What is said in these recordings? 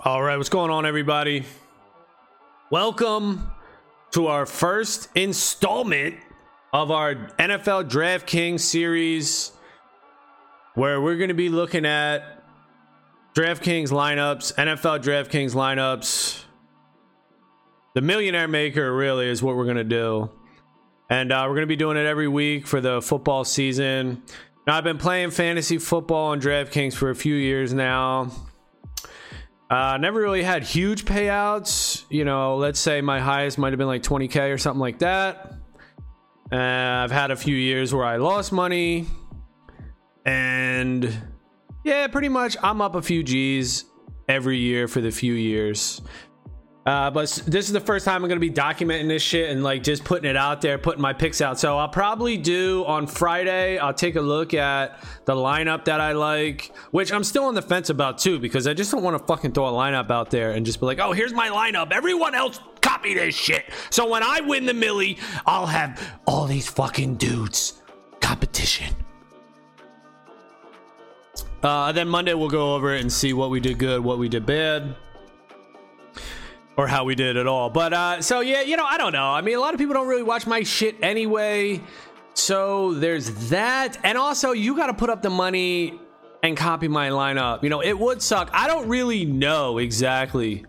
All right, what's going on, everybody? Welcome to our first installment of our NFL DraftKings series, where we're going to be looking at DraftKings lineups, NFL DraftKings lineups. The Millionaire Maker really is what we're going to do. And uh, we're going to be doing it every week for the football season. Now, I've been playing fantasy football on DraftKings for a few years now. Uh, never really had huge payouts. You know, let's say my highest might have been like 20K or something like that. Uh, I've had a few years where I lost money. And yeah, pretty much I'm up a few G's every year for the few years. Uh, but this is the first time I'm to be documenting this shit and like just putting it out there, putting my picks out. So I'll probably do on Friday, I'll take a look at the lineup that I like, which I'm still on the fence about too, because I just don't want to fucking throw a lineup out there and just be like, oh, here's my lineup. Everyone else copy this shit. So when I win the millie, I'll have all these fucking dudes competition. Uh, then Monday we'll go over it and see what we did good, what we did bad or how we did at all. But uh, so yeah, you know, I don't know. I mean, a lot of people don't really watch my shit anyway. So there's that, and also you got to put up the money and copy my lineup. You know, it would suck. I don't really know exactly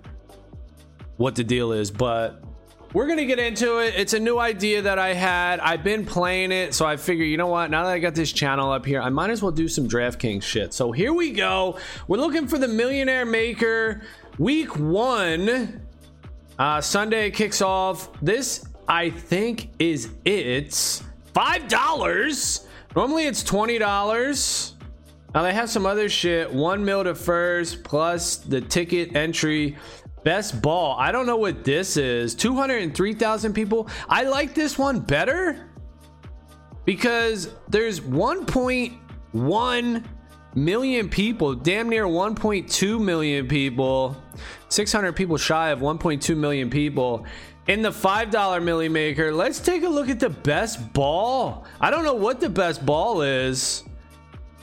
what the deal is, but we're gonna get into it. It's a new idea that I had. I've been playing it, so I figure, you know what? Now that I got this channel up here, I might as well do some DraftKings shit. So here we go. We're looking for the Millionaire Maker week one. Uh, Sunday kicks off. This, I think, is it. Five dollars. Normally it's twenty dollars. Now they have some other shit. One mil to first plus the ticket entry. Best ball. I don't know what this is. 203,000 people. I like this one better because there's 1.1 million people, damn near 1.2 million people, 600 people shy of 1.2 million people in the $5 milli maker. Let's take a look at the best ball. I don't know what the best ball is.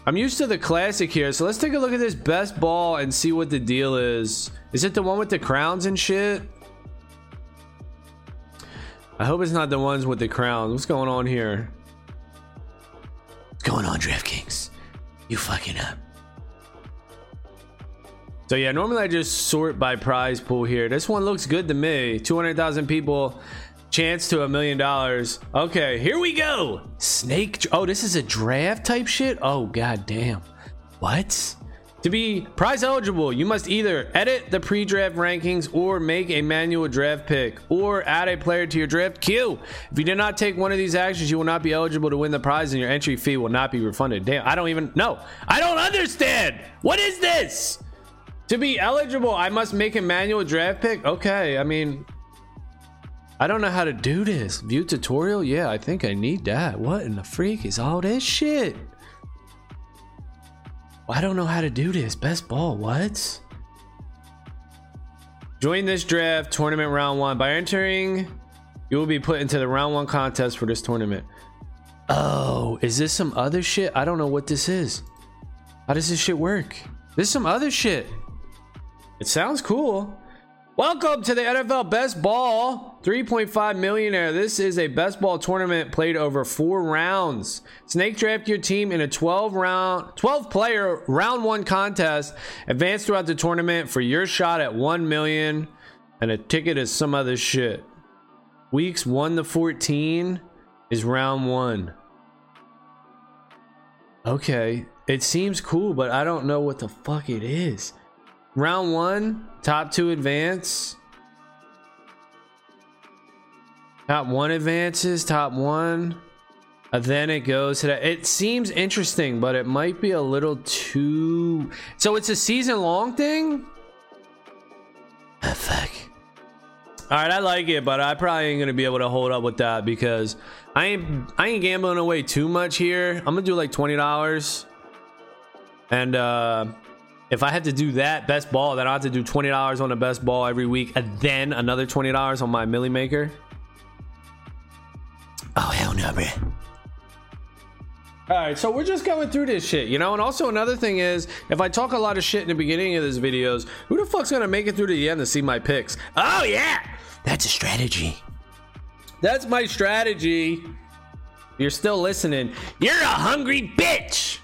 I'm used to the classic here, so let's take a look at this best ball and see what the deal is. Is it the one with the crowns and shit? I hope it's not the ones with the crowns. What's going on here? What's going on, DraftKings? You fucking up. So yeah, normally I just sort by prize pool here. This one looks good to me. 200,000 people, chance to a million dollars. Okay, here we go. Snake. Oh, this is a draft type shit? Oh, god damn. What? To be prize eligible, you must either edit the pre-draft rankings or make a manual draft pick or add a player to your draft queue. If you did not take one of these actions, you will not be eligible to win the prize and your entry fee will not be refunded. Damn, I don't even know. I don't understand. What is this? To be eligible, I must make a manual draft pick? Okay, I mean, I don't know how to do this. View tutorial? Yeah, I think I need that. What in the freak is all this shit? I don't know how to do this. Best ball, what? Join this draft tournament round one. By entering, you will be put into the round one contest for this tournament. Oh, is this some other shit? I don't know what this is. How does this shit work? This is some other shit. It sounds cool. Welcome to the NFL Best Ball 3.5 Millionaire. This is a best ball tournament played over four rounds. Snake draft your team in a 12 round, 12 player round one contest. Advance throughout the tournament for your shot at 1 million, and a ticket is some other shit. Weeks 1 to 14 is round one. Okay, it seems cool, but I don't know what the fuck it is. Round one, top two advance. Top one advances, top one. And then it goes to that. It seems interesting, but it might be a little too. So it's a season long thing? Ah, fuck. All right, I like it, but I probably ain't gonna be able to hold up with that because I ain't I ain't gambling away too much here. I'm gonna do like twenty dollars, and uh, if I had to do that best ball, then I have to do twenty dollars on the best ball every week, and then another twenty dollars on my milli maker. Oh hell no, man. All right, so we're just going through this shit, you know? And also another thing is, if I talk a lot of shit in the beginning of this videos, who the fuck's gonna make it through to the end to see my picks? Oh yeah, that's a strategy. That's my strategy. You're still listening. You're a hungry bitch.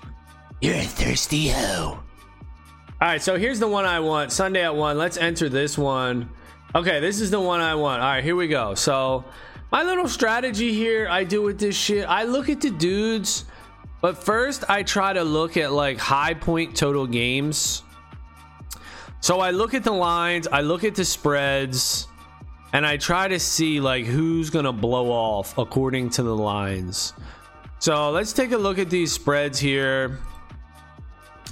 You're a thirsty hoe. All right, so here's the one I want. Sunday at one. Let's enter this one. Okay, this is the one I want. All right, here we go. So my little strategy here I do with this shit. I look at the dudes but first, I try to look at like high point total games. So I look at the lines, I look at the spreads, and I try to see like who's going to blow off according to the lines. So let's take a look at these spreads here.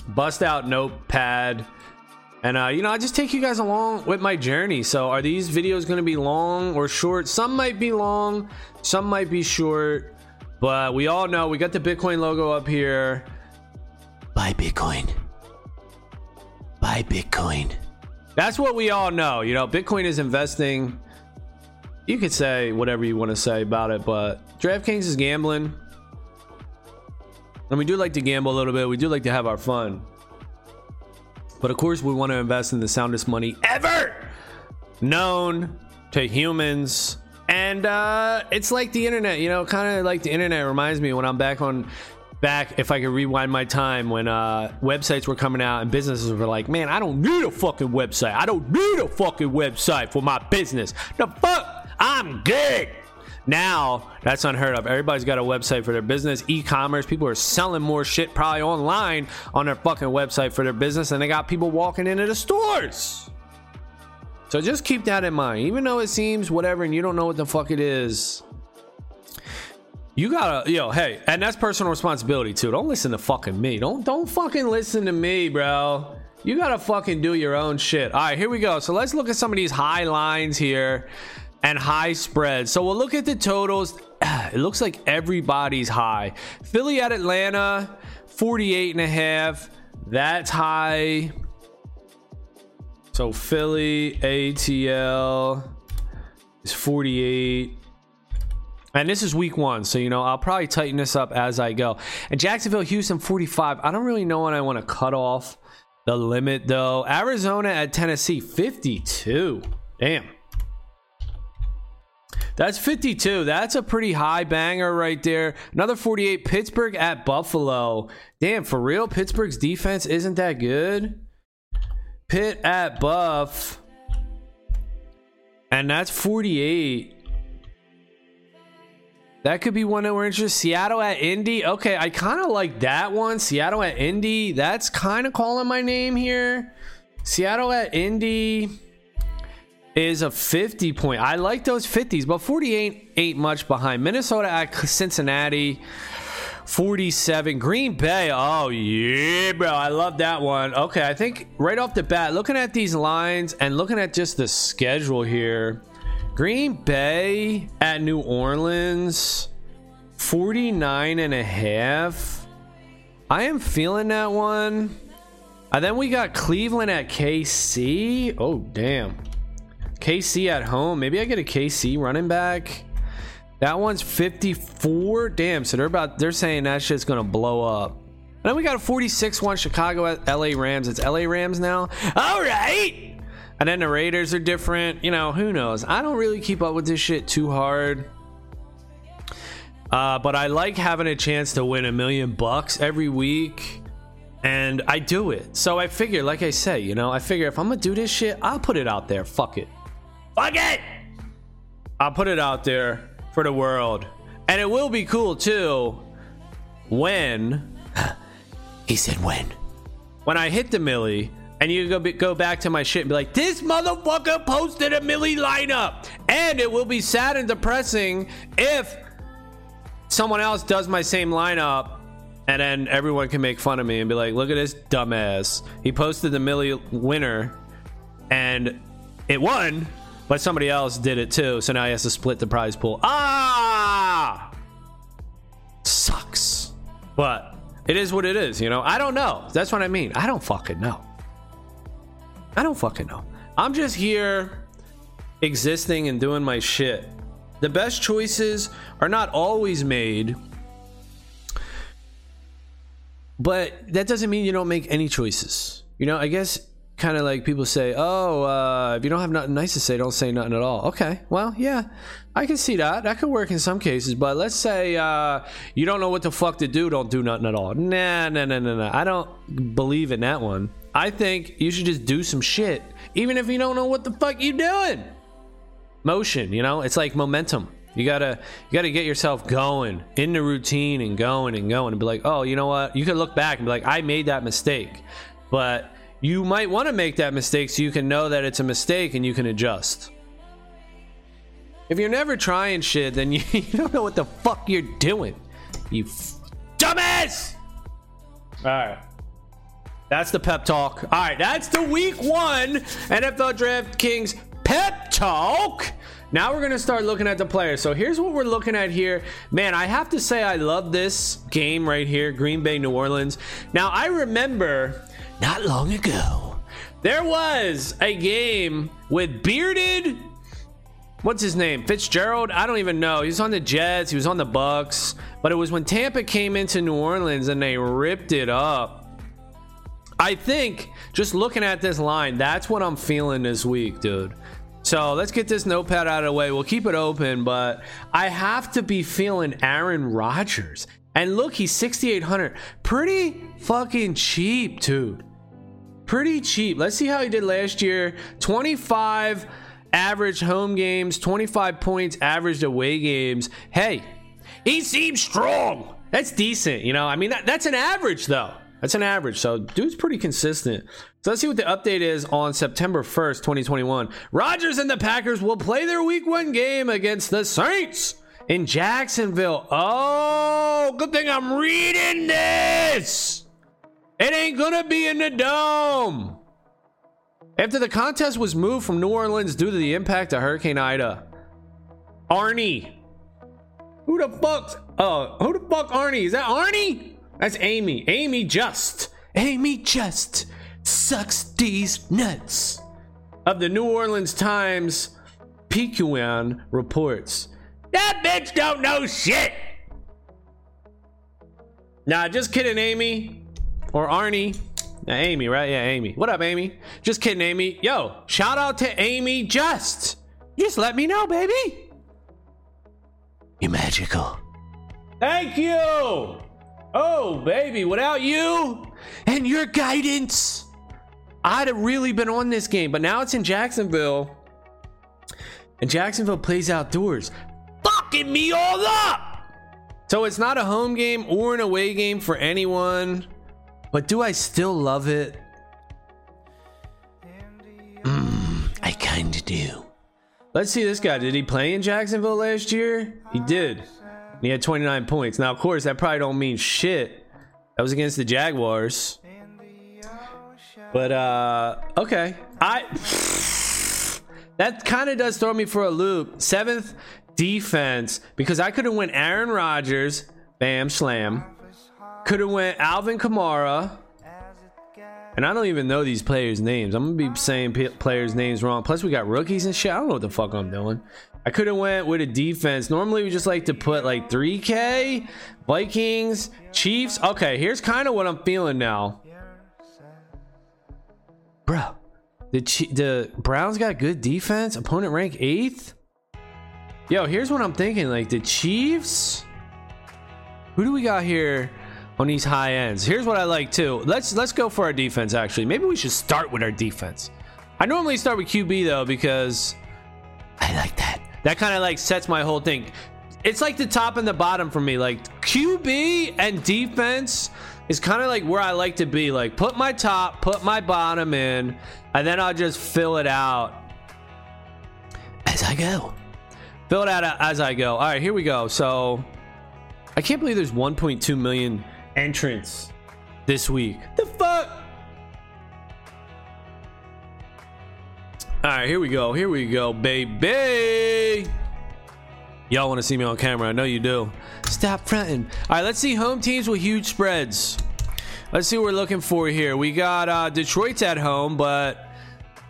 Bust out notepad. And uh, you know, I just take you guys along with my journey. So are these videos going to be long or short? Some might be long, some might be short. But we all know we got the Bitcoin logo up here. Buy Bitcoin. Buy Bitcoin. That's what we all know. You know, Bitcoin is investing. You could say whatever you want to say about it, but DraftKings is gambling. And we do like to gamble a little bit. We do like to have our fun. But of course, we want to invest in the soundest money ever known to humans and uh, it's like the internet, you know, kind of like the internet reminds me when I'm back on back if I could rewind my time when uh, websites were coming out and businesses were like, man, I don't need a fucking website. I don't need a fucking website for my business. The fuck? I'm good. Now that's unheard of. Everybody's got a website for their business, e-commerce. People are selling more shit probably online on their fucking website for their business, and they got people walking into the stores. So just keep that in mind. Even though it seems whatever and you don't know what the fuck it is, you gotta, yo, hey, and that's personal responsibility too. Don't listen to fucking me. Don't don't fucking listen to me, bro. You gotta fucking do your own shit. All right, here we go. So let's look at some of these high lines here and high spreads. So we'll look at the totals. It looks like everybody's high. Philly at Atlanta, 48 and a half. That's high. So Philly ATL is 48. And this is week one, so you know I'll probably tighten this up as I go. And Jacksonville, Houston, 45. I don't really know when I want to cut off the limit though. Arizona at Tennessee, 52. Damn. That's 52. That's a pretty high banger right there. Another 48. Pittsburgh at Buffalo. Damn, for real, Pittsburgh's defense isn't that good. Pitt at Buff. And that's 48. That could be one that we're interested. Seattle at Indy. Okay, I kind of like that one. Seattle at Indy. That's kind of calling my name here. Seattle at Indy is a 50 point. I like those 50s, but 48 ain't much behind. Minnesota at Cincinnati. 47 Green Bay. Oh, yeah, bro. I love that one. Okay, I think right off the bat, looking at these lines and looking at just the schedule here, Green Bay at New Orleans, 49 and a half. I am feeling that one. And then we got Cleveland at KC. Oh, damn. KC at home. Maybe I get a KC running back. That one's 54. Damn, so they're about they're saying that shit's gonna blow up. And then we got a 46 one Chicago at LA Rams. It's LA Rams now. All right. And then the Raiders are different. You know, who knows? I don't really keep up with this shit too hard. Uh, but I like having a chance to win a million bucks every week. And I do it. So I figure, like I say, you know, I figure if I'm gonna do this shit, I'll put it out there. Fuck it. Fuck it! I'll put it out there for the world. And it will be cool too when he said when when I hit the millie and you go be, go back to my shit and be like, this motherfucker posted a millie lineup, and it will be sad and depressing if someone else does my same lineup. And then everyone can make fun of me and be like, look at this dumbass. He posted the millie winner and it won, but somebody else did it too, so now he has to split the prize pool. Ah! Sucks. But it is what it is, you know? I don't know. That's what I mean. I don't fucking know. I don't fucking know. I'm just here existing and doing my shit. The best choices are not always made but that doesn't mean you don't make any choices. You know, I guess kind of like people say, "Oh, uh, if you don't have nothing nice to say, don't say nothing at all." Okay, well, yeah, I can see that. That could work in some cases. But let's say uh, you don't know what the fuck to do, don't do nothing at all. Nah, nah, nah, nah, nah. I don't believe in that one. I think you should just do some shit, even if you don't know what the fuck you doing. Motion, you know, it's like momentum. You gotta you gotta get yourself going in the routine and going and going and be like, oh, you know what? You could look back and be like, I made that mistake, but you might want to make that mistake so you can know that it's a mistake and you can adjust. If you're never trying shit, then you, you don't know what the fuck you're doing. You f- dumbass! All right. That's the pep talk. All right, that's the week one NFL Draft Kings pep talk. Now we're going to start looking at the players. So here's what we're looking at here. Man, I have to say I love this game right here, Green Bay, New Orleans. Now, I remember not long ago, there was a game with bearded what's his name? Fitzgerald? I don't even know. He was on the Jets, he was on the Bucks, but it was when Tampa came into New Orleans and they ripped it up. I think just looking at this line, that's what I'm feeling this week, dude. So let's get this notepad out of the way. We'll keep it open, but I have to be feeling Aaron Rodgers. And look, he's 6,800. Pretty fucking cheap, dude. Pretty cheap. Let's see how he did last year 25 average home games, 25 points averaged away games. Hey, he seems strong. That's decent, you know. I mean, that, that's an average, though. That's an average. So, dude's pretty consistent. So, let's see what the update is on September 1st, 2021. Rodgers and the Packers will play their week one game against the Saints in Jacksonville. Oh, good thing I'm reading this. It ain't to be in the dome. After the contest was moved from New Orleans due to the impact of Hurricane Ida, Arnie. Who the fuck? Oh, who the fuck Arnie? Is that Arnie? That's Amy. Amy Just. Amy Just sucks these nuts. Of the New Orleans Times, Picayune reports that bitch don't know shit. Nah, just kidding, Amy or Arnie. Amy, right? Yeah, Amy. What up, Amy? Just kidding, Amy. Yo, shout out to Amy Just. Just let me know, baby. You're magical. Thank you. Oh, baby, without you and your guidance, I'd have really been on this game. But now it's in Jacksonville. And Jacksonville plays outdoors. Fucking me all up! So it's not a home game or an away game for anyone. But do I still love it? Mm, I kinda do. Let's see this guy. Did he play in Jacksonville last year? He did. He had 29 points. Now, of course, that probably don't mean shit. That was against the Jaguars. But uh okay. I that kind of does throw me for a loop. Seventh defense because I could have went Aaron Rodgers, bam slam. Could have went Alvin Kamara. And I don't even know these players' names. I'm gonna be saying p- players' names wrong. Plus, we got rookies and shit. I don't know what the fuck I'm doing. I could have went with a defense. Normally, we just like to put like 3K, Vikings, Chiefs. Okay, here's kind of what I'm feeling now, bro. The the Browns got good defense. Opponent rank eighth. Yo, here's what I'm thinking. Like the Chiefs. Who do we got here on these high ends? Here's what I like too. Let's let's go for our defense. Actually, maybe we should start with our defense. I normally start with QB though because I like that that kind of like sets my whole thing. It's like the top and the bottom for me. Like QB and defense is kind of like where I like to be. Like put my top, put my bottom in, and then I'll just fill it out as I go. Fill it out as I go. All right, here we go. So I can't believe there's 1.2 million entrants this week. The fuck? All right, here we go. Here we go, baby. Y'all want to see me on camera? I know you do. Stop fronting. All right, let's see home teams with huge spreads. Let's see what we're looking for here. We got uh, Detroit's at home, but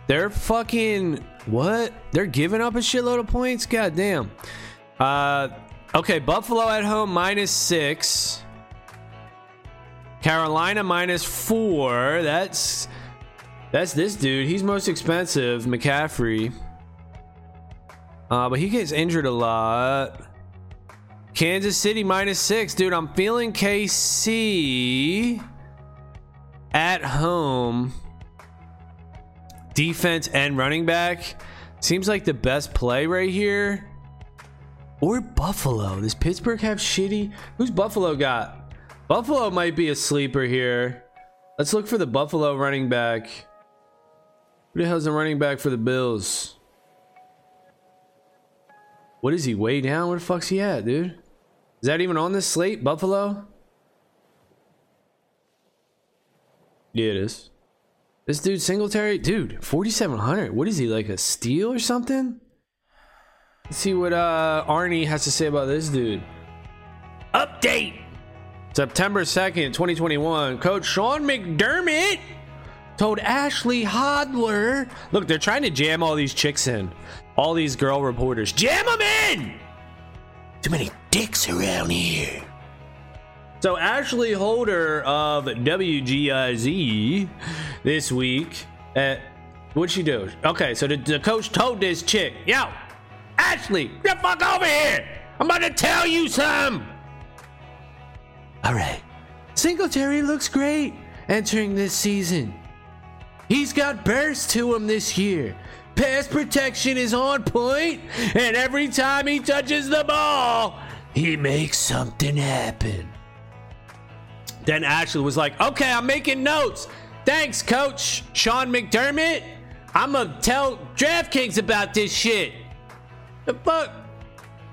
they're fucking what? They're giving up a shitload of points. God damn. Uh, okay, Buffalo at home minus six. Carolina minus four. That's that's this dude. He's most expensive, McCaffrey. Uh, but he gets injured a lot. Kansas City minus six, dude. I'm feeling KC at home. Defense and running back seems like the best play right here. Or Buffalo. Does Pittsburgh have shitty? Who's Buffalo got? Buffalo might be a sleeper here. Let's look for the Buffalo running back. Who the hell's the running back for the Bills? What is he? Way down? Where the fuck's he at, dude? Is that even on this slate? Buffalo? Yeah, it is. This dude Singletary, dude, 4700. What is he like a steal or something? Let's see what uh Arnie has to say about this dude. Update. September 2nd, 2021. Coach Sean McDermott told Ashley Holder, look, they're trying to jam all these chicks in. All these girl reporters. Jam them in! Too many dicks around here. So Ashley Holder of WGRZ this week at what'd she do? Okay, so the, the coach told this chick, yo, Ashley, get the fuck over here. I'm about to tell you some. All right. Singletary looks great entering this season. He's got burst to him this year. Pass protection is on point, and every time he touches the ball, he makes something happen. Then Ashley was like, okay, I'm making notes. Thanks, coach Sean McDermott. I'm gonna tell DraftKings about this shit. The fuck?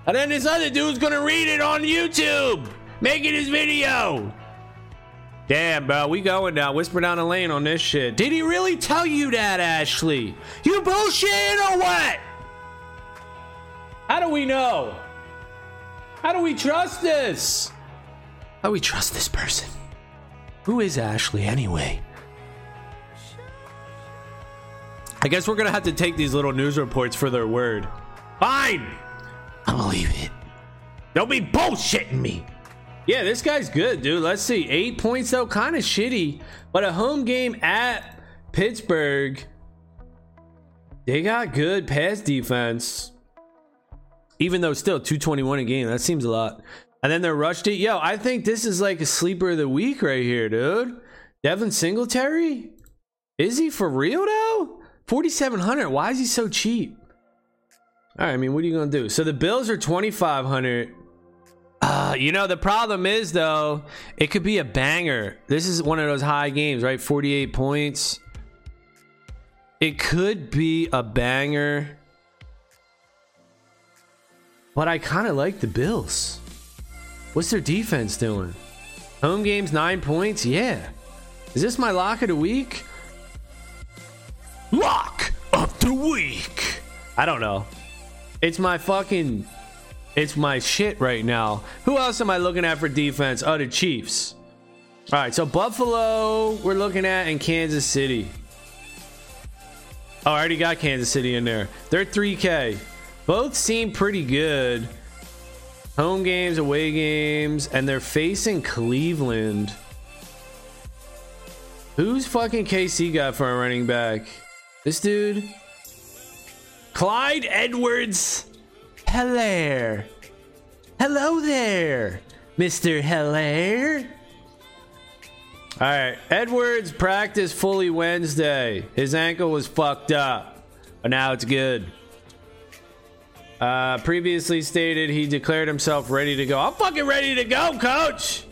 And then this other dude's gonna read it on YouTube, making his video. Damn, bro, we going now. Whisper down the lane on this shit. Did he really tell you that, Ashley? You bullshitting or what? How do we know? How do we trust this? How do we trust this person? Who is Ashley anyway? I guess we're gonna have to take these little news reports for their word. Fine! I believe it. Don't be bullshitting me! Yeah, this guy's good, dude. Let's see. Eight points, though, kind of shitty. But a home game at Pittsburgh, they got good pass defense. Even though still 221 a game, that seems a lot. And then they're rushed it. Yo, I think this is like a sleeper of the week right here, dude. Devin Singletary? Is he for real though? 4,700. Why is he so cheap? All right, I mean, what are you gonna do? So the Bills are 2,500. Uh, you know, the problem is though, it could be a banger. This is one of those high games, right? 48 points. It could be a banger. But I kind of like the Bills. What's their defense doing? Home games, nine points? Yeah. Is this my lock of the week? Lock of the week. I don't know. It's my fucking. It's my shit right now. Who else am I looking at for defense? Oh, the Chiefs. All right, so Buffalo, we're looking at in Kansas City. Oh, I already got Kansas City in there. They're 3K. Both seem pretty good. Home games, away games, and they're facing Cleveland. Who's fucking KC got for a running back? This dude? Clyde Edwards Helaire. Hello there, Mr. Helaire. All right, Edwards practiced fully Wednesday. His ankle was fucked up, but now it's good. Uh, previously stated he declared himself ready to go. I'm fucking ready to go, coach.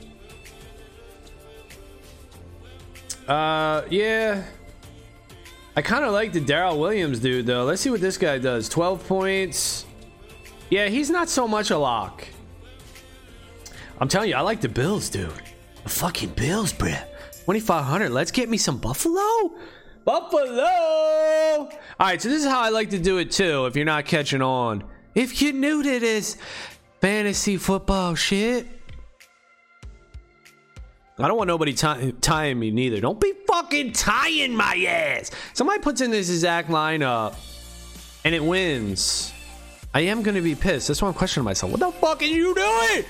Uh, yeah. I kind of like the Darrel Williams dude, though. Let's see what this guy does. 12 points. Yeah, he's not so much a lock. I'm telling you, I like the Bills, dude. The fucking Bills, bruh. 2,500. Let's get me some Buffalo. Buffalo. All right, so this is how I like to do it, too, if you're not catching on. If you're new to this fantasy football shit, I don't want nobody t- tying me neither. Don't be fucking tying my ass. Somebody puts in this exact lineup and it wins. I am gonna be pissed. That's why I'm questioning myself. What the fuck are you doing?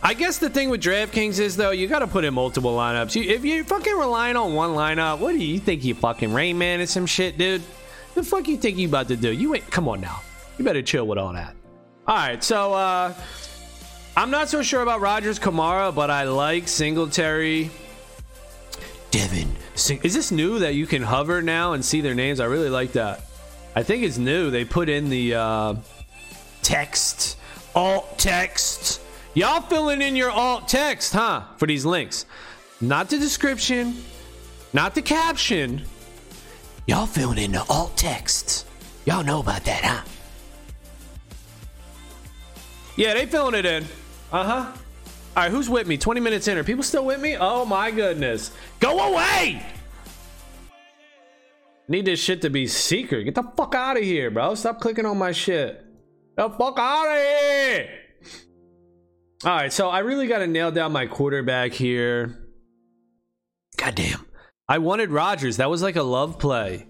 I guess the thing with DraftKings is though, you got to put in multiple lineups. You, if you're fucking relying on one lineup, what do you think you fucking Rain Man and some shit, dude? The fuck you think you about to do? You ain't. Come on now. You better chill with all that. All right, so uh I'm not so sure about Rodgers Kamara, but I like Singletary. Devin, is this new that you can hover now and see their names? I really like that. I think it's new. They put in the uh, text, alt text. Y'all filling in your alt text, huh? For these links. Not the description, not the caption. Y'all filling in the alt text. Y'all know about that, huh? Yeah, they filling it in. Uh huh. All right, who's with me? 20 minutes in. Are people still with me? Oh my goodness. Go away! Need this shit to be secret. Get the fuck out of here, bro. Stop clicking on my shit. The fuck out of here! All right, so I really got to nail down my quarterback here. Goddamn. I wanted Rodgers. That was like a love play.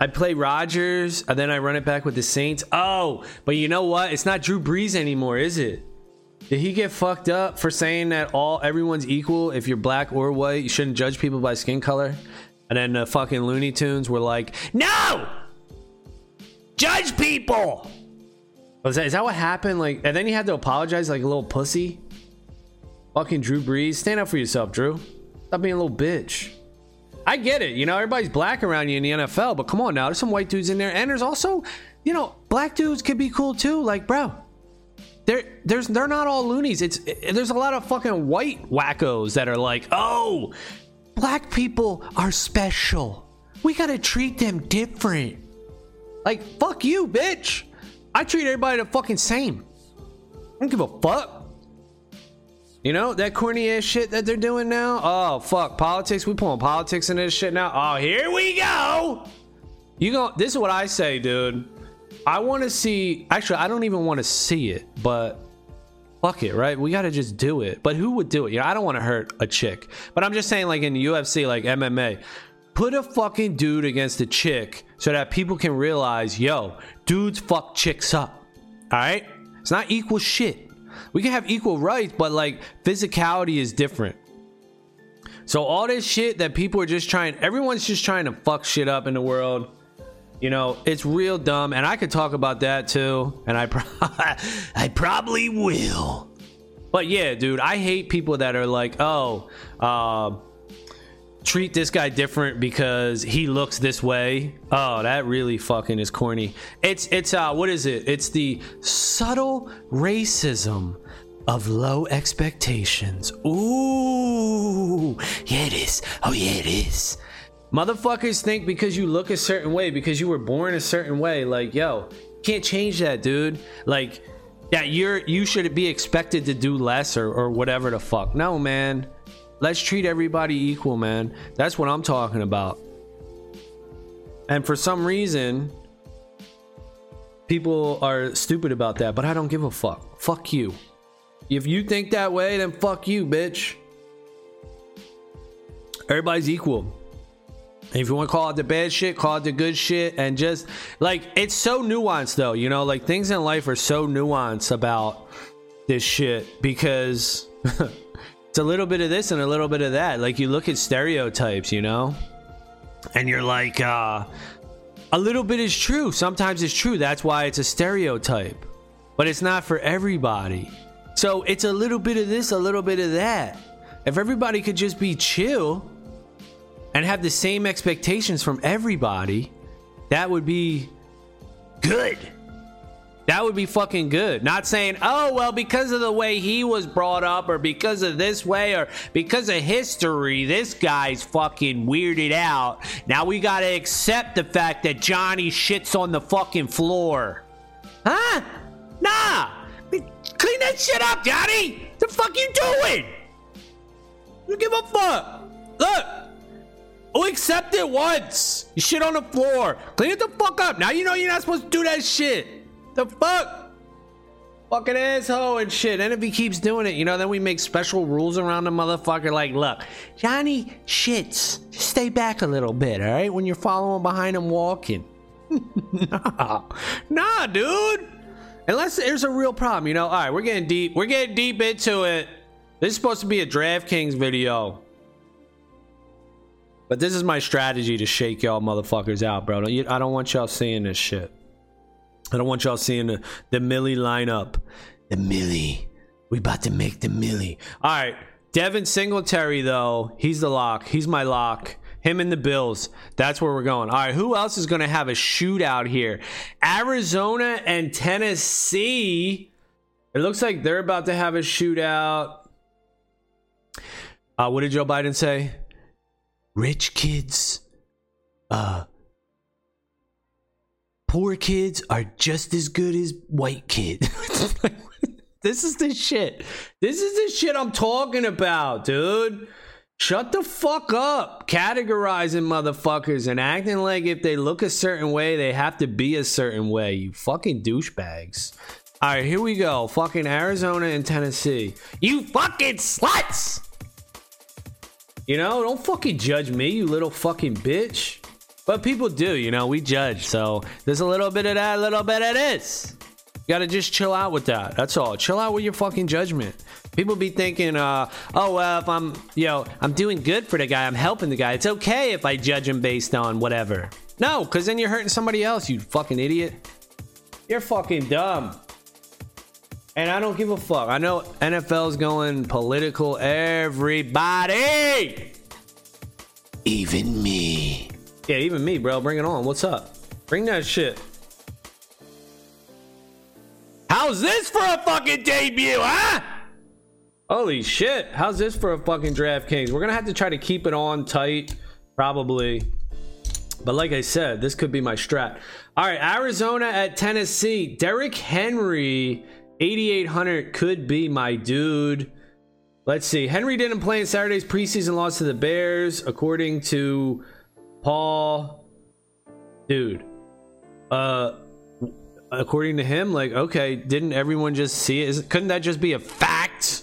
I play Rodgers, and then I run it back with the Saints. Oh, but you know what? It's not Drew Brees anymore, is it? Did he get fucked up for saying that all everyone's equal if you're black or white? You shouldn't judge people by skin color. And then the fucking Looney Tunes were like, "No, judge people." Was that is that what happened? Like, and then he had to apologize like a little pussy. Fucking Drew Brees, stand up for yourself, Drew. Stop being a little bitch. I get it, you know, everybody's black around you in the NFL, but come on now, there's some white dudes in there, and there's also, you know, black dudes could be cool too. Like, bro, they're there's they're not all loonies. It's it, there's a lot of fucking white wackos that are like, oh, black people are special. We gotta treat them different. Like fuck you, bitch. I treat everybody the fucking same. I don't give a fuck. You know that corny ass shit that they're doing now. Oh fuck, politics. We pulling politics in this shit now. Oh, here we go. You go. This is what I say, dude. I want to see. Actually, I don't even want to see it, but fuck it, right? We got to just do it. But who would do it? You know, I don't want to hurt a chick, but I'm just saying, like in UFC, like MMA, put a fucking dude against a chick so that people can realize, yo, dudes fuck chicks up. All right, it's not equal shit. We can have equal rights, but like physicality is different. So all this shit that people are just trying, everyone's just trying to fuck shit up in the world you know, it's real dumb, and I could talk about that too, and I, pro- I probably will. But yeah, dude, I hate people that are like, oh, uh, treat this guy different because he looks this way. Oh, that really fucking is corny. It's it's uh, what is it? It's the subtle racism of low expectations. Ooh, yeah, it is. Oh, yeah, it is. Motherfuckers think because you look a certain way, because you were born a certain way, like, yo, can't change that, dude. Like, yeah, you're you should be expected to do less or, or whatever the fuck. No, man. Let's treat everybody equal, man. That's what I'm talking about. And for some reason, people are stupid about that, but I don't give a fuck. Fuck you. If you think that way, then fuck you, bitch. Everybody's equal. If you want to call it the bad shit, call it the good shit, and just like it's so nuanced though, you know, like things in life are so nuanced about this shit because it's a little bit of this and a little bit of that. Like you look at stereotypes, you know, and you're like, uh, a little bit is true. Sometimes it's true. That's why it's a stereotype, but it's not for everybody. So it's a little bit of this, a little bit of that. If everybody could just be chill and have the same expectations from everybody, that would be good. That would be fucking good. Not saying, oh, well, because of the way he was brought up, or because of this way, or because of history, this guy's fucking weirded out. Now we gotta accept the fact that Johnny shits on the fucking floor. Huh? Nah! Clean that shit up, Johnny! The fuck you doing? You give a fuck. Look, Oh, accept it once. You shit on the floor. Clean it the fuck up. Now you know you're not supposed to do that shit. The fuck? Fucking asshole and shit. And if he keeps doing it, you know, then we make special rules around the motherfucker. Like, look, Johnny shits. Just stay back a little bit, all right? When you're following behind him walking. nah, nah, dude. Unless there's a real problem, you know. All right, we're getting deep. We're getting deep into it. This is supposed to be a DraftKings video. But this is my strategy to shake y'all motherfuckers out, bro. I don't want y'all seeing this shit. I don't want y'all seeing the, the Millie lineup. The Millie. We about to make the Millie. All right. Devin Singletary, though, he's the lock. He's my lock. Him and the Bills. That's where we're going. All right, who else is going to have a shootout here? Arizona and Tennessee. It looks like they're about to have a shootout. Uh, what did Joe Biden say? Rich kids, uh, poor kids are just as good as white kids. this is the shit. This is the shit I'm talking about, dude. Shut the fuck up. Categorizing motherfuckers and acting like if they look a certain way, they have to be a certain way. You fucking douchebags. All right, here we go. Fucking Arizona and Tennessee. You fucking sluts! You know, don't fucking judge me, you little fucking bitch. But people do, you know, we judge. So there's a little bit of that, a little bit of this. You gotta just chill out with that. That's all. Chill out with your fucking judgment. People be thinking, uh, oh well, if I'm, you know, I'm doing good for the guy, I'm helping the guy. It's okay if I judge him based on whatever. No, because then you're hurting somebody else, you fucking idiot. You're fucking dumb. And I don't give a fuck. I know NFL's going political. Everybody, even me. Yeah, even me, bro. Bring it on. What's up? Bring that shit. How's this for a fucking debut, huh? Holy shit. How's this for a fucking DraftKings? We're going to have to try to keep it on tight, probably. But like I said, this could be my strat. All right, Arizona at Tennessee. Derrick Henry, 8,800 could be my dude. Let's see. Henry didn't play in Saturday's preseason loss to the Bears, according to Paul. Dude. Uh, according to him, like, okay, didn't everyone just see it? Couldn't that just be a fact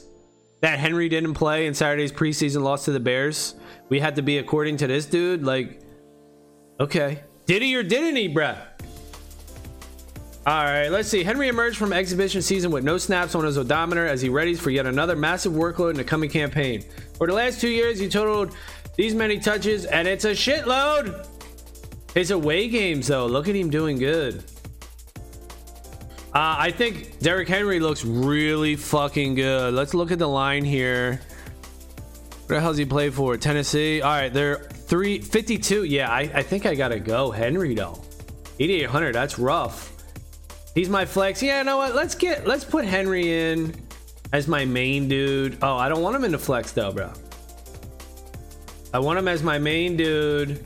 that Henry didn't play in Saturday's preseason loss to the Bears? We had to be according to this dude? Like, okay. Did he or didn't he, bruh? All right, let's see. Henry emerged from exhibition season with no snaps on his odometer as he readies for yet another massive workload in the coming campaign. For the last two years, he totaled these many touches, and it's a shitload. His away games, though, look at him doing good. Uh, I think Derrick Henry looks really fucking good. Let's look at the line here. What the hell's he play for? Tennessee. All right, they're three fifty-two. Yeah, I, I think I gotta go Henry though. 8800. That's rough. He's my flex. Yeah, you know what? Let's get let's put Henry in as my main dude. Oh, I don't want him in the flex though, bro. I want him as my main dude.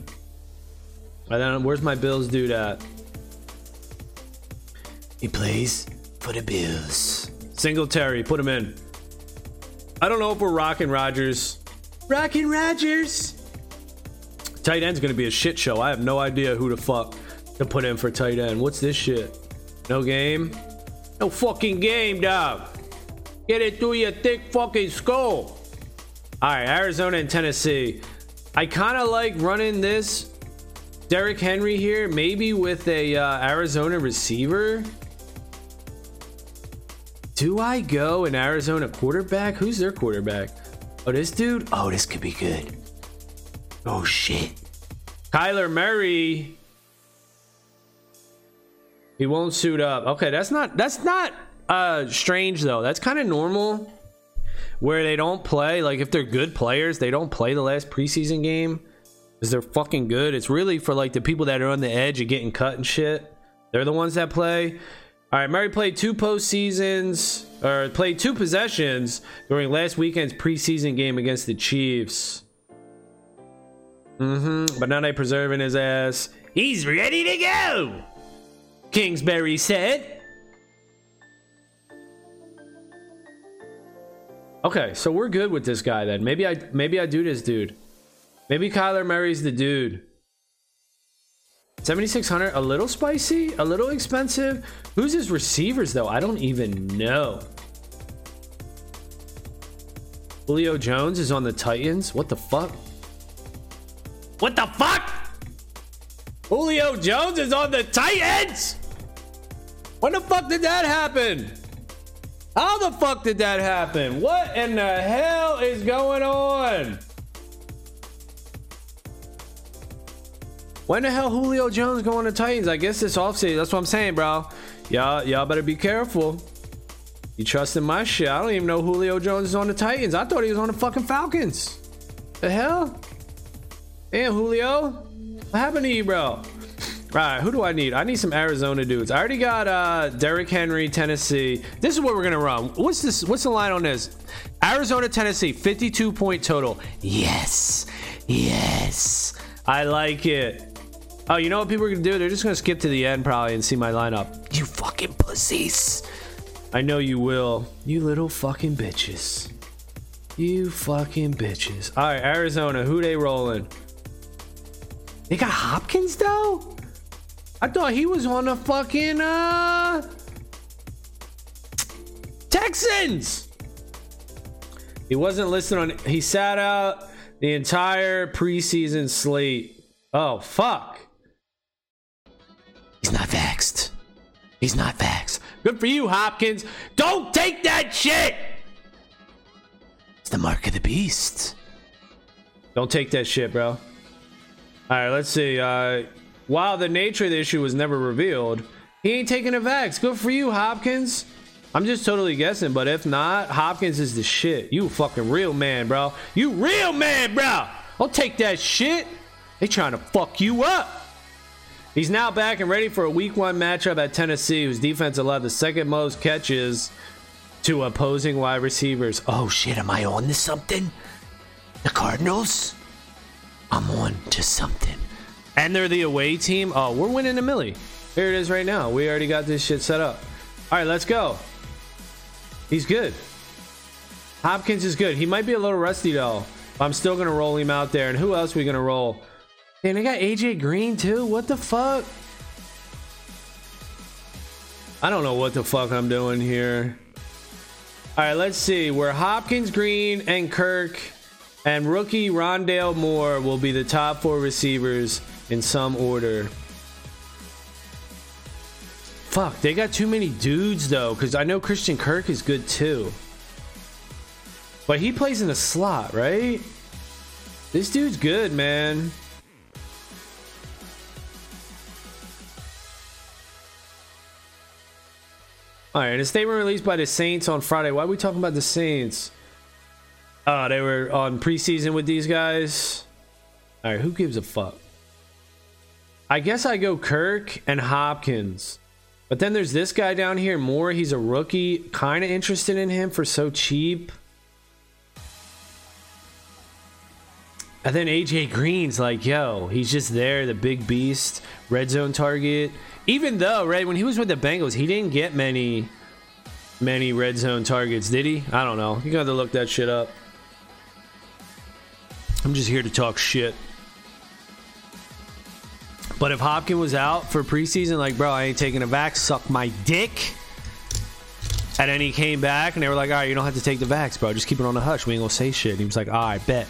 I don't where's my Bills dude at. He plays for the Bills. Singletary, put him in. I don't know if we're rocking Rodgers. Rocking Rodgers. Tight end's gonna be a shit show. I have no idea who the fuck to put in for tight end. What's this shit? No game? No fucking game, dog. Get it through your thick fucking skull. All right, Arizona and Tennessee. I kind of like running this Derrick Henry here, maybe with a uh, Arizona receiver. Do I go an Arizona quarterback? Who's their quarterback? Oh, this dude? Oh, this could be good. Oh, shit. Kyler Murray. He won't suit up. Okay, that's not that's not uh strange though. That's kind of normal where they don't play like if they're good players, they don't play the last preseason game cuz they're fucking good. It's really for like the people that are on the edge of getting cut and shit. They're the ones that play. All right, Murray played two postseasons or played two possessions during last weekend's preseason game against the Chiefs. Mm-hmm. But now they preserving his ass. He's ready to go. Kingsbury said. Okay, so we're good with this guy then. Maybe I maybe I do this dude. Maybe Kyler Murray's the dude. 7600 a little spicy, a little expensive. Who's his receivers though? I don't even know. Julio Jones is on the Titans. What the fuck? What the fuck? Julio Jones is on the Titans? When the fuck did that happen? How the fuck did that happen? What in the hell is going on? When the hell Julio Jones going to Titans? I guess this offseason. That's what I'm saying, bro. Y'all, y'all better be careful. You trust in my shit? I don't even know Julio Jones is on the Titans. I thought he was on the fucking Falcons. The hell? Damn, Julio. What happened to you, bro? Right, who do I need? I need some Arizona dudes. I already got uh Derrick Henry, Tennessee. This is what we're gonna run. What's this? What's the line on this? Arizona, Tennessee, 52 point total. Yes, yes, I like it. Oh, you know what people are gonna do? They're just gonna skip to the end probably and see my lineup. You fucking pussies. I know you will. You little fucking bitches. You fucking bitches. All right, Arizona, who they rolling? They got Hopkins though. I thought he was on the fucking uh Texans. He wasn't listed on he sat out the entire preseason slate. Oh fuck. He's not vaxxed. He's not vaxxed. Good for you, Hopkins. Don't take that shit. It's the mark of the beast. Don't take that shit, bro. All right, let's see. Uh while the nature of the issue was never revealed, he ain't taking a vax. Good for you, Hopkins. I'm just totally guessing, but if not, Hopkins is the shit. You fucking real man, bro. You real man, bro. I'll take that shit. They trying to fuck you up. He's now back and ready for a week one matchup at Tennessee, whose defense allowed the second most catches to opposing wide receivers. Oh shit, am I on to something? The Cardinals? I'm on to something. And they're the away team. Oh, we're winning a millie. Here it is right now. We already got this shit set up. All right, let's go. He's good. Hopkins is good. He might be a little rusty though. I'm still gonna roll him out there. And who else we gonna roll? And I got AJ Green too. What the fuck? I don't know what the fuck I'm doing here. All right, let's see. We're Hopkins, Green, and Kirk, and rookie Rondale Moore will be the top four receivers in some order. Fuck, they got too many dudes though, because I know Christian Kirk is good too. But he plays in the slot, right? This dude's good, man. All right, a statement released by the Saints on Friday. Why are we talking about the Saints? Oh, they were on preseason with these guys. All right, who gives a fuck? I guess I go Kirk and Hopkins. But then there's this guy down here, Moore. He's a rookie. Kind of interested in him for so cheap. And then AJ Green's like, yo, he's just there, the big beast, red zone target. Even though, right, when he was with the Bengals, he didn't get many, many red zone targets, did he? I don't know. You got to look that shit up. I'm just here to talk shit. But if Hopkins was out for preseason, like, bro, I ain't taking a vax, suck my dick. And then he came back and they were like, all right, you don't have to take the vax, bro. Just keep it on the hush. We ain't gonna say shit. He was like, all right, bet.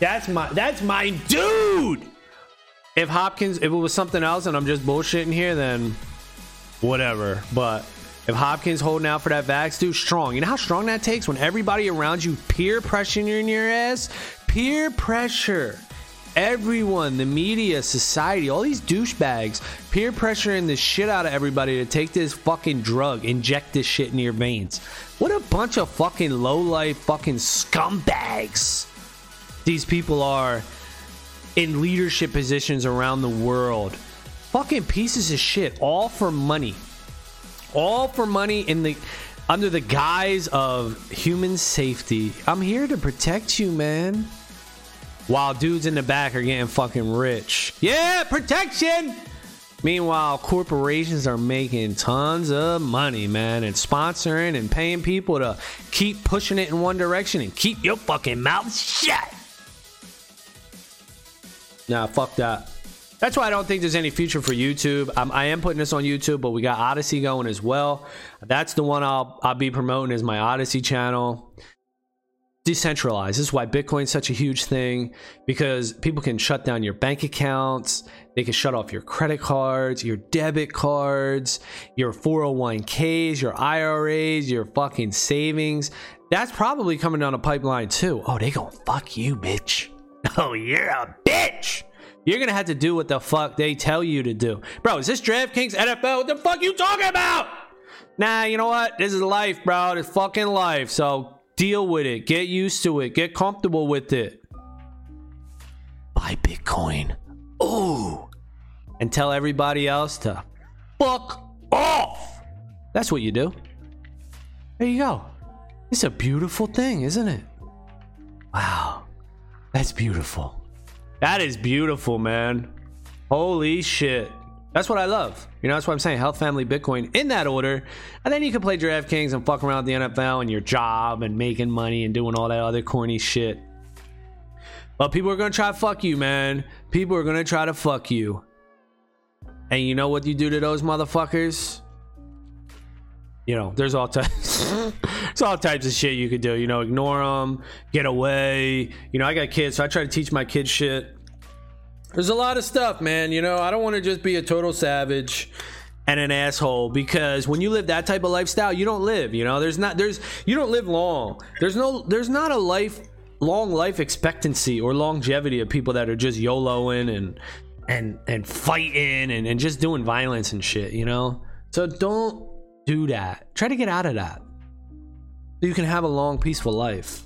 That's my that's my dude. If Hopkins, if it was something else and I'm just bullshitting here, then whatever. But if Hopkins holding out for that vax, dude, strong. You know how strong that takes when everybody around you peer pressuring your ass? Peer pressure everyone, the media, society, all these douchebags peer pressuring the shit out of everybody to take this fucking drug, inject this shit in your veins. What a bunch of fucking low life fucking scumbags these people are in leadership positions around the world. Fucking pieces of shit, all for money. All for money in the under the guise of human safety. I'm here to protect you, man while dudes in the back are getting fucking rich. Yeah, protection. Meanwhile, corporations are making tons of money, man, and sponsoring and paying people to keep pushing it in one direction and keep your fucking mouth shut. Nah, fuck that. That's why I don't think there's any future for YouTube. I'm, I am putting this on YouTube, but we got Odysee going as well. That's the one I'll I'll be promoting is my Odysee channel decentralized. This is why Bitcoin's such a huge thing because people can shut down your bank accounts, they can shut off your credit cards, your debit cards, your 401ks, your IRAs, your fucking savings. That's probably coming down a pipeline too. Oh, they gonna fuck you, bitch. Oh, you're a bitch. You're gonna have to do what the fuck they tell you to do. Bro, is this DraftKings NFL? What the fuck you talking about? Nah, you know what? This is life, bro. It's fucking life. So deal with it. Get used to it. Get comfortable with it. Buy Bitcoin. Oh, And tell everybody else to fuck off. That's what you do. There you go. It's a beautiful thing, isn't it? Wow. That's beautiful. That is beautiful, man. Holy shit. That's what I love. You know, that's what I'm saying. Health, family, Bitcoin in that order. And then you can play DraftKings and fuck around with the NFL and your job and making money and doing all that other corny shit. But people are going to try to fuck you, man. People are going to try to fuck you. And you know what you do to those motherfuckers? You know, there's all types. there's all types of shit you could do. You know, ignore them, get away. You know, I got kids, so I try to teach my kids shit. There's a lot of stuff, man. You know, I don't want to just be a total savage and an asshole because when you live that type of lifestyle, you don't live. You know, there's not there's you don't live long. There's no there's not a life long life expectancy or longevity of people that are just YOLOing and and and fighting and, and just doing violence and shit, you know? So don't do that. Try to get out of that. So you can have a long, peaceful life.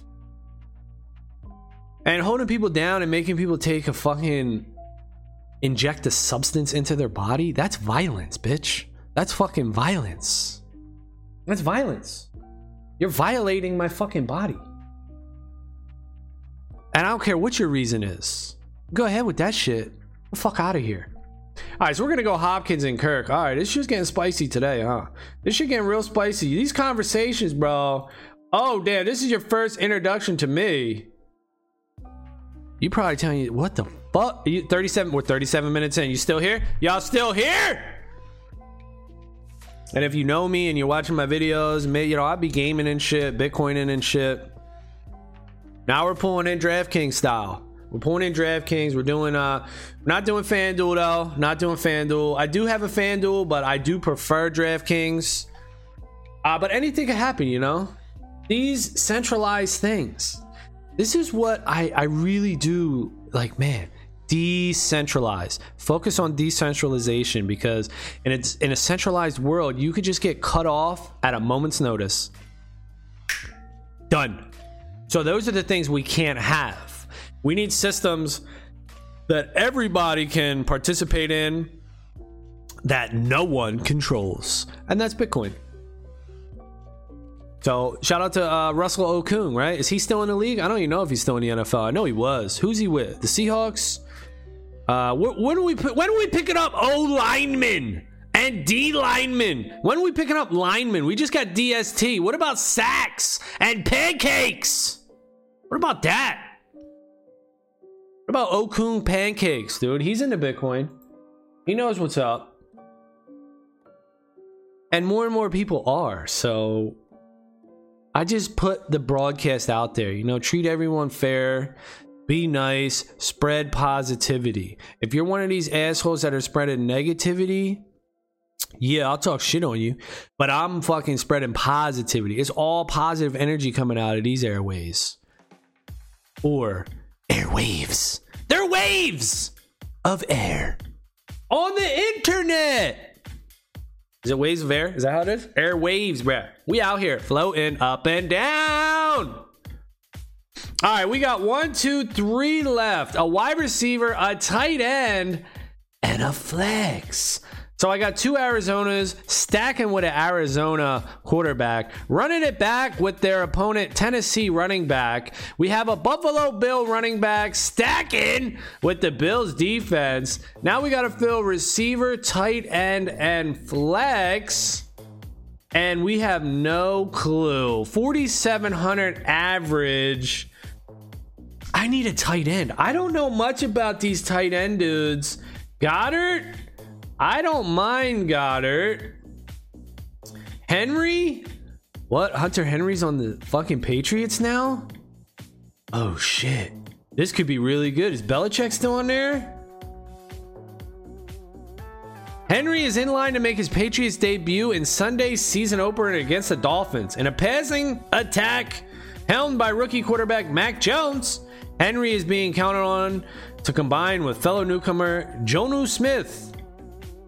And holding people down and making people take a fucking inject a substance into their body, that's violence, bitch. That's fucking violence. That's violence. You're violating my fucking body. And I don't care what your reason is. Go ahead with that shit. The fuck out of here. All right, so we're gonna go Hopkins and Kirk. All right, this shit's getting spicy today, huh? This shit getting real spicy. These conversations, bro. Oh damn, this is your first introduction to me. You probably telling you what the fuck? You 37. We're 37 minutes in. You still here? Y'all still here? And if you know me and you're watching my videos, you know I'll be gaming and shit, Bitcoining and shit. Now we're pulling in DraftKings style. We're pulling in DraftKings. We're doing uh not doing FanDuel though. Not doing FanDuel. I do have a FanDuel, but I do prefer DraftKings. Uh, but anything can happen, you know? These centralized things. This is what I, I really do like, man. Decentralize. Focus on decentralization because in a, in a centralized world, you could just get cut off at a moment's notice. Done. So those are the things we can't have we need systems that everybody can participate in that no one controls. And that's Bitcoin. So shout out to uh, Russell Okung, right? Is he still in the league? I don't even know if he's still in the NFL. I know he was. Who's he with? The Seahawks. Uh, when, when are we when are we picking up O linemen and D linemen? When are we picking up linemen? We just got DST. What about sacks and pancakes? What about that? What about Okung Pancakes, dude? He's into Bitcoin. He knows what's up. And more and more people are. So I just put the broadcast out there. You know, treat everyone fair, be nice, spread positivity. If you're one of these assholes that are spreading negativity, yeah, I'll talk shit on you, but I'm fucking spreading positivity. It's all positive energy coming out of these airways. Or airwaves. They're waves of air on the internet. Is it waves of air? Is that how it is? Air waves, bruh. We out here floating up and down. All right, we got one, two, three left. A wide receiver, a tight end, and a flex. So I got two Arizonas stacking with an Arizona quarterback, running it back with their opponent Tennessee running back. We have a Buffalo Bill running back stacking with the Bills defense. Now we got to fill receiver, tight end, and flex. And we have no clue. 4,700 average. I need a tight end. I don't know much about these tight end dudes. Goedert? I don't mind Goedert. Henry? What? Hunter Henry's on the fucking Patriots now? Oh shit. This could be really good. Is Belichick still on there? Henry is in line to make his Patriots debut in Sunday's season opener against the Dolphins. In a passing attack helmed by rookie quarterback Mac Jones, Henry is being counted on to combine with fellow newcomer Jonnu Smith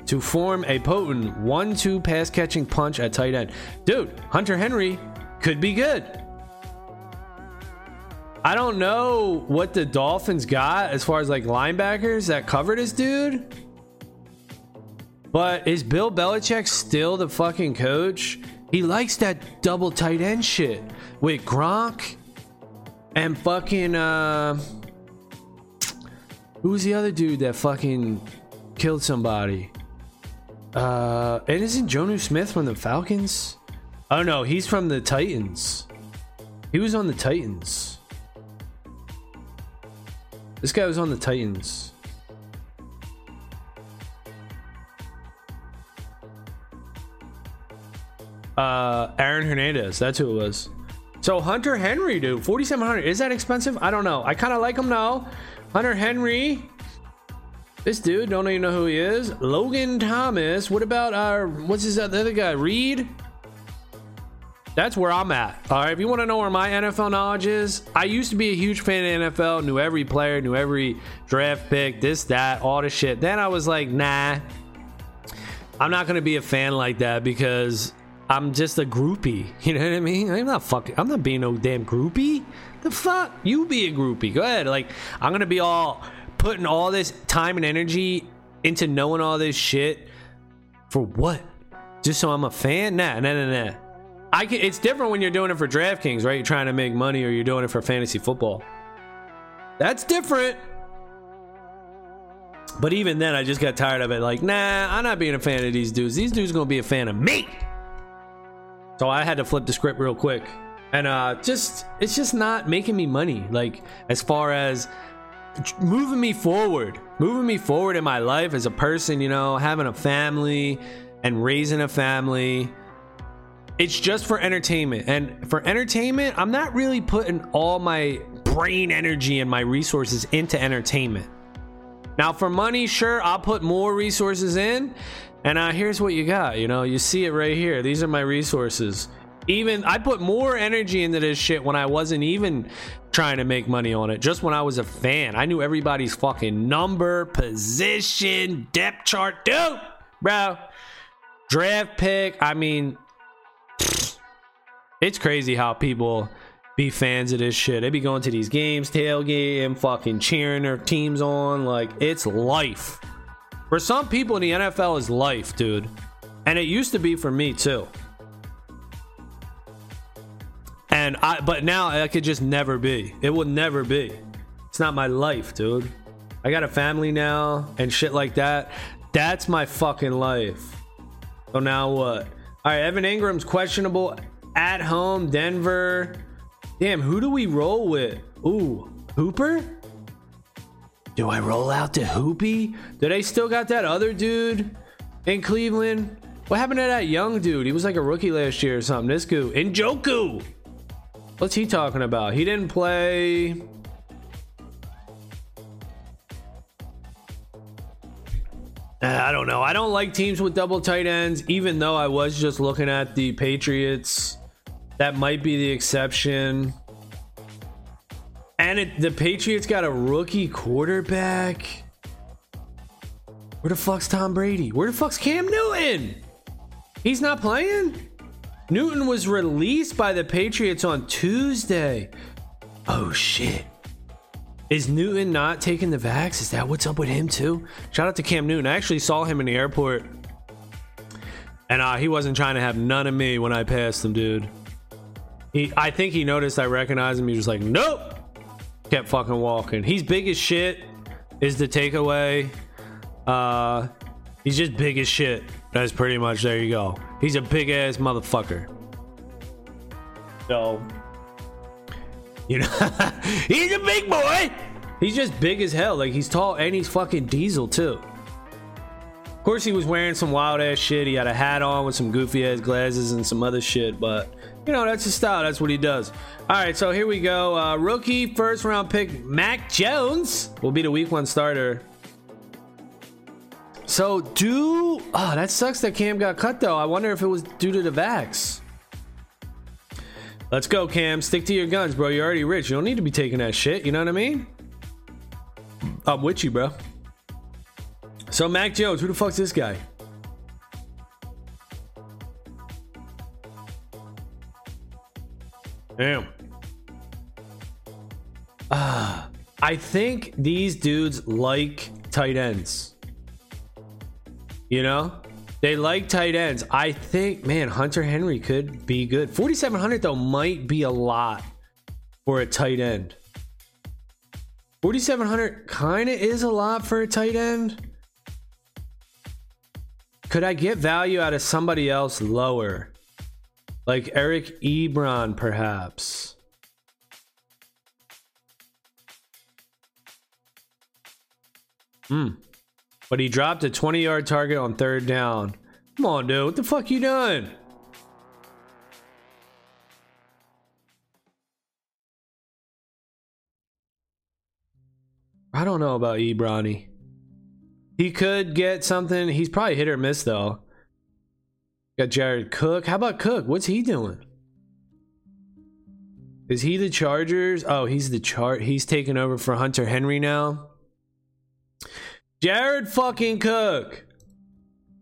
to form a potent 1 2 pass catching punch at tight end. Dude, Hunter Henry could be good. I don't know what the Dolphins got as far as like linebackers that cover this dude. But is Bill Belichick still the fucking coach? He likes that double tight end shit with Gronk and fucking uh who's the other dude that fucking killed somebody? Uh and isn't Jonnu Smith from the Falcons? Oh no, he's from the Titans. He was on the Titans. This guy was on the Titans. Uh, Aaron Hernandez. That's who it was. So Hunter Henry, dude, 4,700. Is that expensive? I don't know. I kind of like him now. Hunter Henry. This dude, don't even know who he is. Logan Thomas. What about our, what's his other guy? Reed? That's where I'm at. All right. If you want to know where my NFL knowledge is, I used to be a huge fan of NFL, knew every player, knew every draft pick, this, that, all the shit. Then I was like, nah, I'm not to be a fan like that because I'm just a groupie. You know what I mean? I'm not fucking. I'm not being no damn groupie. The fuck? You be a groupie. Go ahead. Like I'm gonna be all putting all this time and energy into knowing all this shit for what? Just so I'm a fan? Nah, nah, nah, nah. I can, it's different when you're doing it for DraftKings, right? You're trying to make money, or you're doing it for fantasy football. That's different. But even then, I just got tired of it. Like, nah, I'm not being a fan of these dudes. These dudes gonna be a fan of me. So I had to flip the script real quick. And uh just it's just not making me money. Like as far as moving me forward, moving me forward in my life as a person, you know, having a family and raising a family. It's just for entertainment. And for entertainment, I'm not really putting all my brain energy and my resources into entertainment. Now, for money, sure, I'll put more resources in, and uh, here's what you got. You know, you see it right here. These are my resources. Even I put more energy into this shit when I wasn't even trying to make money on it. Just when I was a fan, I knew everybody's fucking number, position, depth chart, dude, bro. Draft pick. I mean, it's crazy how people be fans of this shit. They be going to these games, tailgating, fucking cheering their teams on. Like, it's life. For some people in the NFL is life, dude. And it used to be for me too. And I but now I could just never be. It will never be. It's not my life, dude. I got a family now and shit like that. That's my fucking life. So now what? All right, Evan Engram's questionable at home, Denver. Damn, who do we roll with? Ooh, Hooper? Do I roll out to Hoopy? Do they still got that other dude in Cleveland? What happened to that young dude? He was like a rookie last year or something. This guy, Njoku. What's he talking about? He didn't play. Uh, I don't know. I don't like teams with double tight ends, even though I was just looking at the Patriots. That might be the exception. And it, the Patriots got a rookie quarterback. Where the fuck's Tom Brady? Where the fuck's Cam Newton? He's not playing? Newton was released by the Patriots on Tuesday. Oh shit. Is Newton not taking the vax? Is that what's up with him too? Shout out to Cam Newton. I actually saw him in the airport. And uh, he wasn't trying to have none of me when I passed him, dude. He, I think he noticed I recognized him. He was like, nope kept fucking walking. He's big as shit, is the takeaway. Uh, he's just big as shit. That's pretty much there you go. He's a big ass motherfucker. So, you know, he's a big boy. He's just big as hell. Like he's tall and he's fucking diesel too. Of course, he was wearing some wild ass shit. He had a hat on with some goofy ass glasses and some other shit, but you know, that's his style. That's what he does. All right, so here we go. Uh, rookie first round pick, Mac Jones, will be the week one starter. So, do. Oh, that sucks that Cam got cut, though. I wonder if it was due to the vax. Let's go, Cam. Stick to your guns, bro. You're already rich. You don't need to be taking that shit. You know what I mean? I'm with you, bro. So, Mac Jones, who the fuck's this guy? Damn. Ah, I think these dudes like tight ends. You know, they like tight ends. I think, man, Hunter Henry could be good. 4,700 though might be a lot for a tight end. 4,700 kind of is a lot for a tight end. Could I get value out of somebody else lower? Like Eric Ebron, perhaps. Hmm. But he dropped a 20 yard target on third down. Come on, dude. What the fuck you doing? I don't know about Ebronny. He could get something. He's probably hit or miss though. Got Jared Cook. How about Cook? What's he doing? Is he the Chargers? Oh, he's the chart. He's taking over for Hunter Henry now. Jared fucking Cook.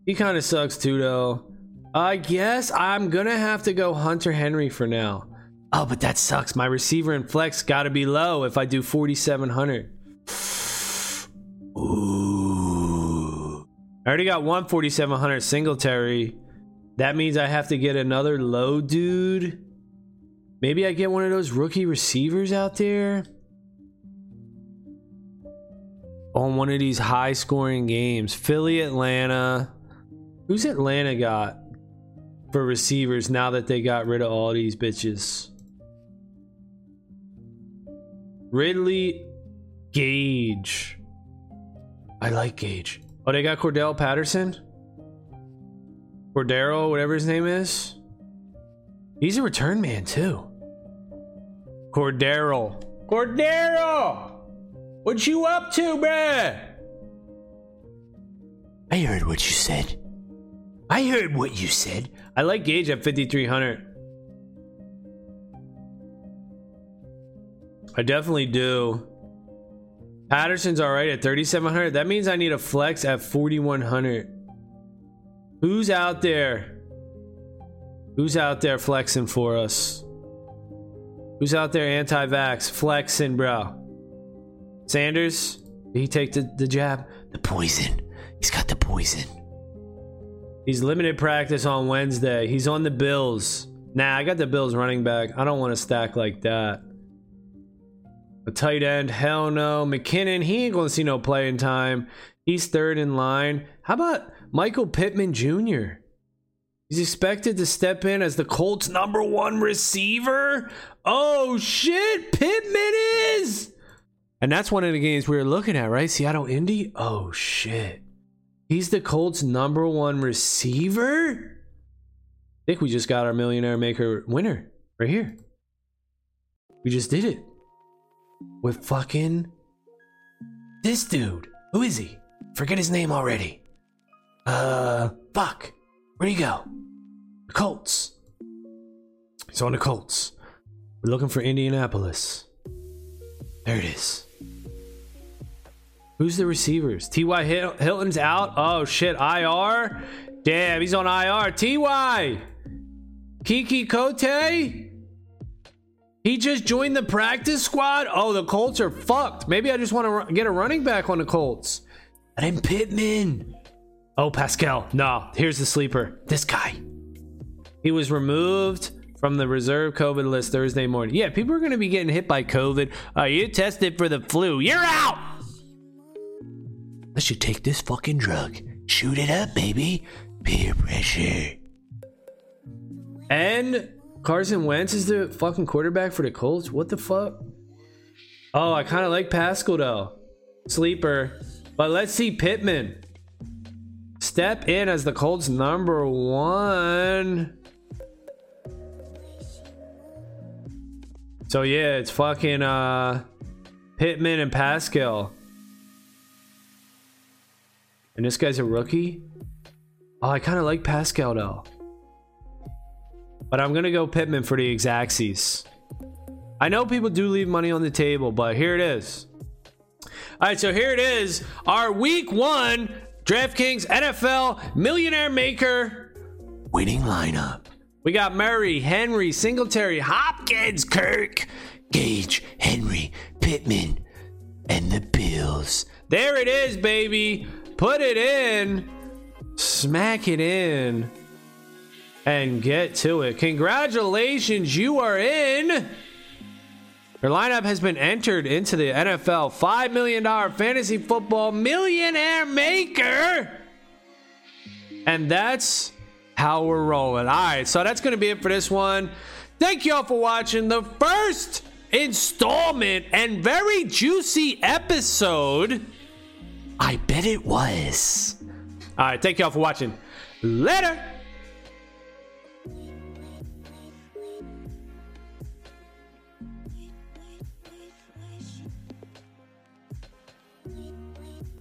He kind of sucks too, though. I guess I'm gonna have to go Hunter Henry for now. Oh, but that sucks. My receiver and flex gotta be low if I do 4,700. I already got one 4,700 Singletary. That means I have to get another low dude. Maybe I get one of those rookie receivers out there on one of these high scoring games. Philly, Atlanta. Who's Atlanta got for receivers now that they got rid of all these bitches? Ridley Gage. I like Gage. Oh, they got Cordell Patterson? Cordero, whatever his name is. He's a return man too. Cordero. Cordero! What you up to, bruh? I heard what you said. I heard what you said. I like Gage at 5,300. I definitely do. Patterson's all right at 3,700. That means I need a flex at 4,100. Who's out there? Who's out there flexing for us? Who's out there anti vax flexing, bro? Sanders? Did he take the, the jab? The poison. He's got the poison. He's limited practice on Wednesday. He's on the Bills. Nah, I got the Bills running back. I don't want to stack like that. A tight end, hell no. McKinnon, he ain't gonna see no playing time. He's third in line. How about Michael Pittman Jr.? He's expected to step in as the Colts' number one receiver. Oh shit, Pittman is! And that's one of the games we were looking at, right? Seattle Indy? Oh shit. He's the Colts' number one receiver? I think we just got our millionaire maker winner right here. We just did it. With fucking this dude. Who is he? Forget his name already. Uh, fuck. Where'd he go? The Colts. He's on the Colts. We're looking for Indianapolis. There it is. Who's the receivers? T.Y. Hilton's out. Oh shit, IR. Damn, he's on IR. T.Y. Keke Coutee. He just joined the practice squad. Oh, the Colts are fucked. Maybe I just want to get a running back on the Colts. And then Pittman. Oh, Pascal. No, here's the sleeper. This guy. He was removed from the reserve COVID list Thursday morning. Yeah, people are going to be getting hit by COVID. Uh, you tested for the flu. You're out. Let's you take this fucking drug. Shoot it up, baby. Peer pressure. And Carson Wentz is the fucking quarterback for the Colts. What the fuck? Oh, I kind of like Pascal though. Sleeper. But let's see Pittman. step in as the Colts number one. So yeah, it's fucking uh Pittman and Pascal. And this guy's a rookie? Oh, I kind of like Pascal though. But I'm gonna go Pittman for the exactsies. I know people do leave money on the table, but here it is. All right, so here it is. Our week one DraftKings NFL Millionaire Maker winning lineup. We got Murray, Henry, Singletary, Hopkins, Kirk, Gage, Henry, Pittman, and the Bills. There it is, baby. Put it in, smack it in, and get to it. Congratulations, you are in. Your lineup has been entered into the NFL $5 million fantasy football millionaire maker. And that's how we're rolling. All right, so that's going to be it for this one. Thank you all for watching the first installment and very juicy episode. I bet it was. All right, thank you all for watching. Later.